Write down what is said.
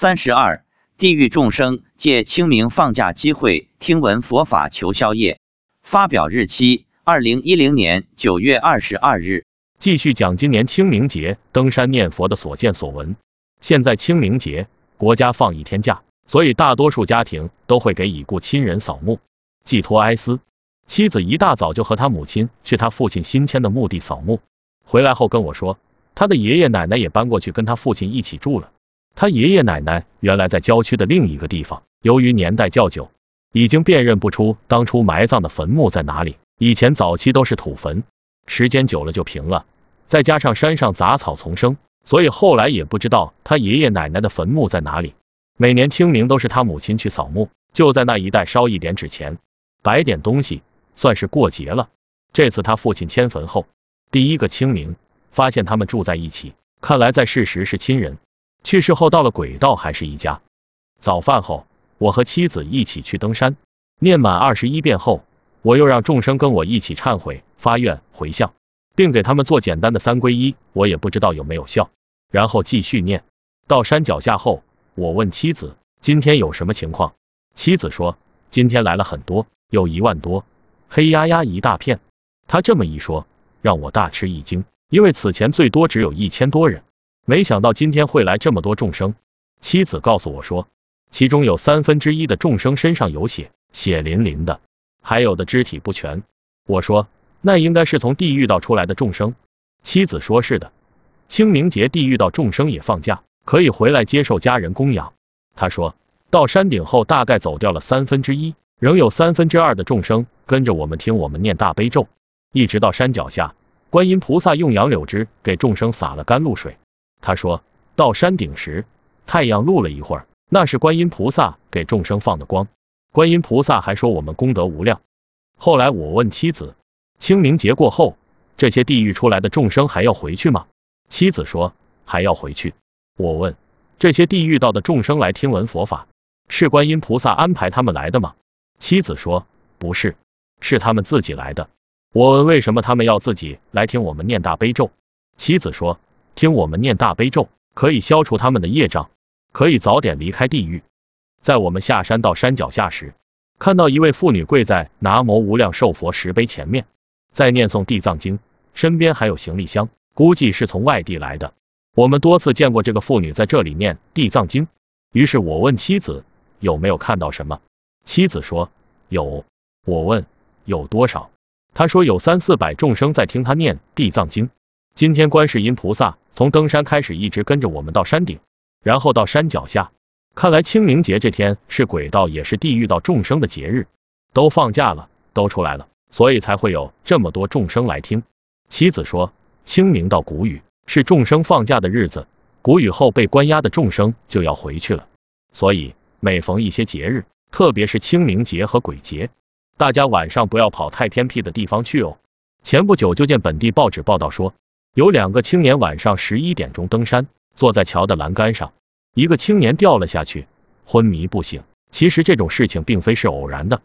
三十二，地狱众生借清明放假机会听闻佛法求宵夜。发表日期：二零一零年九月二十二日。继续讲今年清明节登山念佛的所见所闻。现在清明节，国家放一天假，所以大多数家庭都会给已故亲人扫墓，寄托哀思。妻子一大早就和他母亲去他父亲新迁的墓地扫墓，回来后跟我说，他的爷爷奶奶也搬过去跟他父亲一起住了。他爷爷奶奶原来在郊区的另一个地方，由于年代较久，已经辨认不出当初埋葬的坟墓在哪里。以前早期都是土坟。时间久了就平了，再加上山上杂草丛生，所以后来也不知道他爷爷奶奶的坟墓在哪里。每年清明都是他母亲去扫墓，就在那一带烧一点纸钱，摆点东西，算是过节了。这次他父亲迁坟后，第一个清明，发现他们住在一起，看来在世时是亲人，去世后到了轨道还是一家。早饭后，我和妻子一起去登山，念满二十一遍后。我又让众生跟我一起忏悔、发愿、回向，并给他们做简单的三皈依，我也不知道有没有效。然后继续念。到山脚下后，我问妻子今天有什么情况，妻子说今天来了很多，有一万多，黑压压一大片。他这么一说，让我大吃一惊，因为此前最多只有一千多人，没想到今天会来这么多众生。妻子告诉我说，其中有三分之一的众生身上有血，血淋淋的。还有的肢体不全，我说那应该是从地狱道出来的众生。妻子说是的，清明节地狱道众生也放假，可以回来接受家人供养。他说到山顶后大概走掉了三分之一，仍有三分之二的众生跟着我们听我们念大悲咒，一直到山脚下，观音菩萨用杨柳枝给众生洒了甘露水。他说到山顶时，太阳露了一会儿，那是观音菩萨给众生放的光。观音菩萨还说我们功德无量。后来我问妻子，清明节过后，这些地狱出来的众生还要回去吗？妻子说还要回去。我问这些地狱道的众生来听闻佛法，是观音菩萨安排他们来的吗？妻子说不是，是他们自己来的。我问为什么他们要自己来听我们念大悲咒？妻子说听我们念大悲咒可以消除他们的业障，可以早点离开地狱。在我们下山到山脚下时，看到一位妇女跪在南无无量寿佛石碑前面，在念诵地藏经，身边还有行李箱，估计是从外地来的。我们多次见过这个妇女在这里念地藏经，于是我问妻子有没有看到什么，妻子说有。我问有多少，她说有三四百众生在听她念地藏经。今天观世音菩萨从登山开始一直跟着我们到山顶，然后到山脚下。看来清明节这天是鬼道也是地狱道众生的节日，都放假了，都出来了，所以才会有这么多众生来听。妻子说，清明到谷雨是众生放假的日子，谷雨后被关押的众生就要回去了，所以每逢一些节日，特别是清明节和鬼节，大家晚上不要跑太偏僻的地方去哦。前不久就见本地报纸报道说，有两个青年晚上十一点钟登山，坐在桥的栏杆上。一个青年掉了下去，昏迷不醒。其实这种事情并非是偶然的，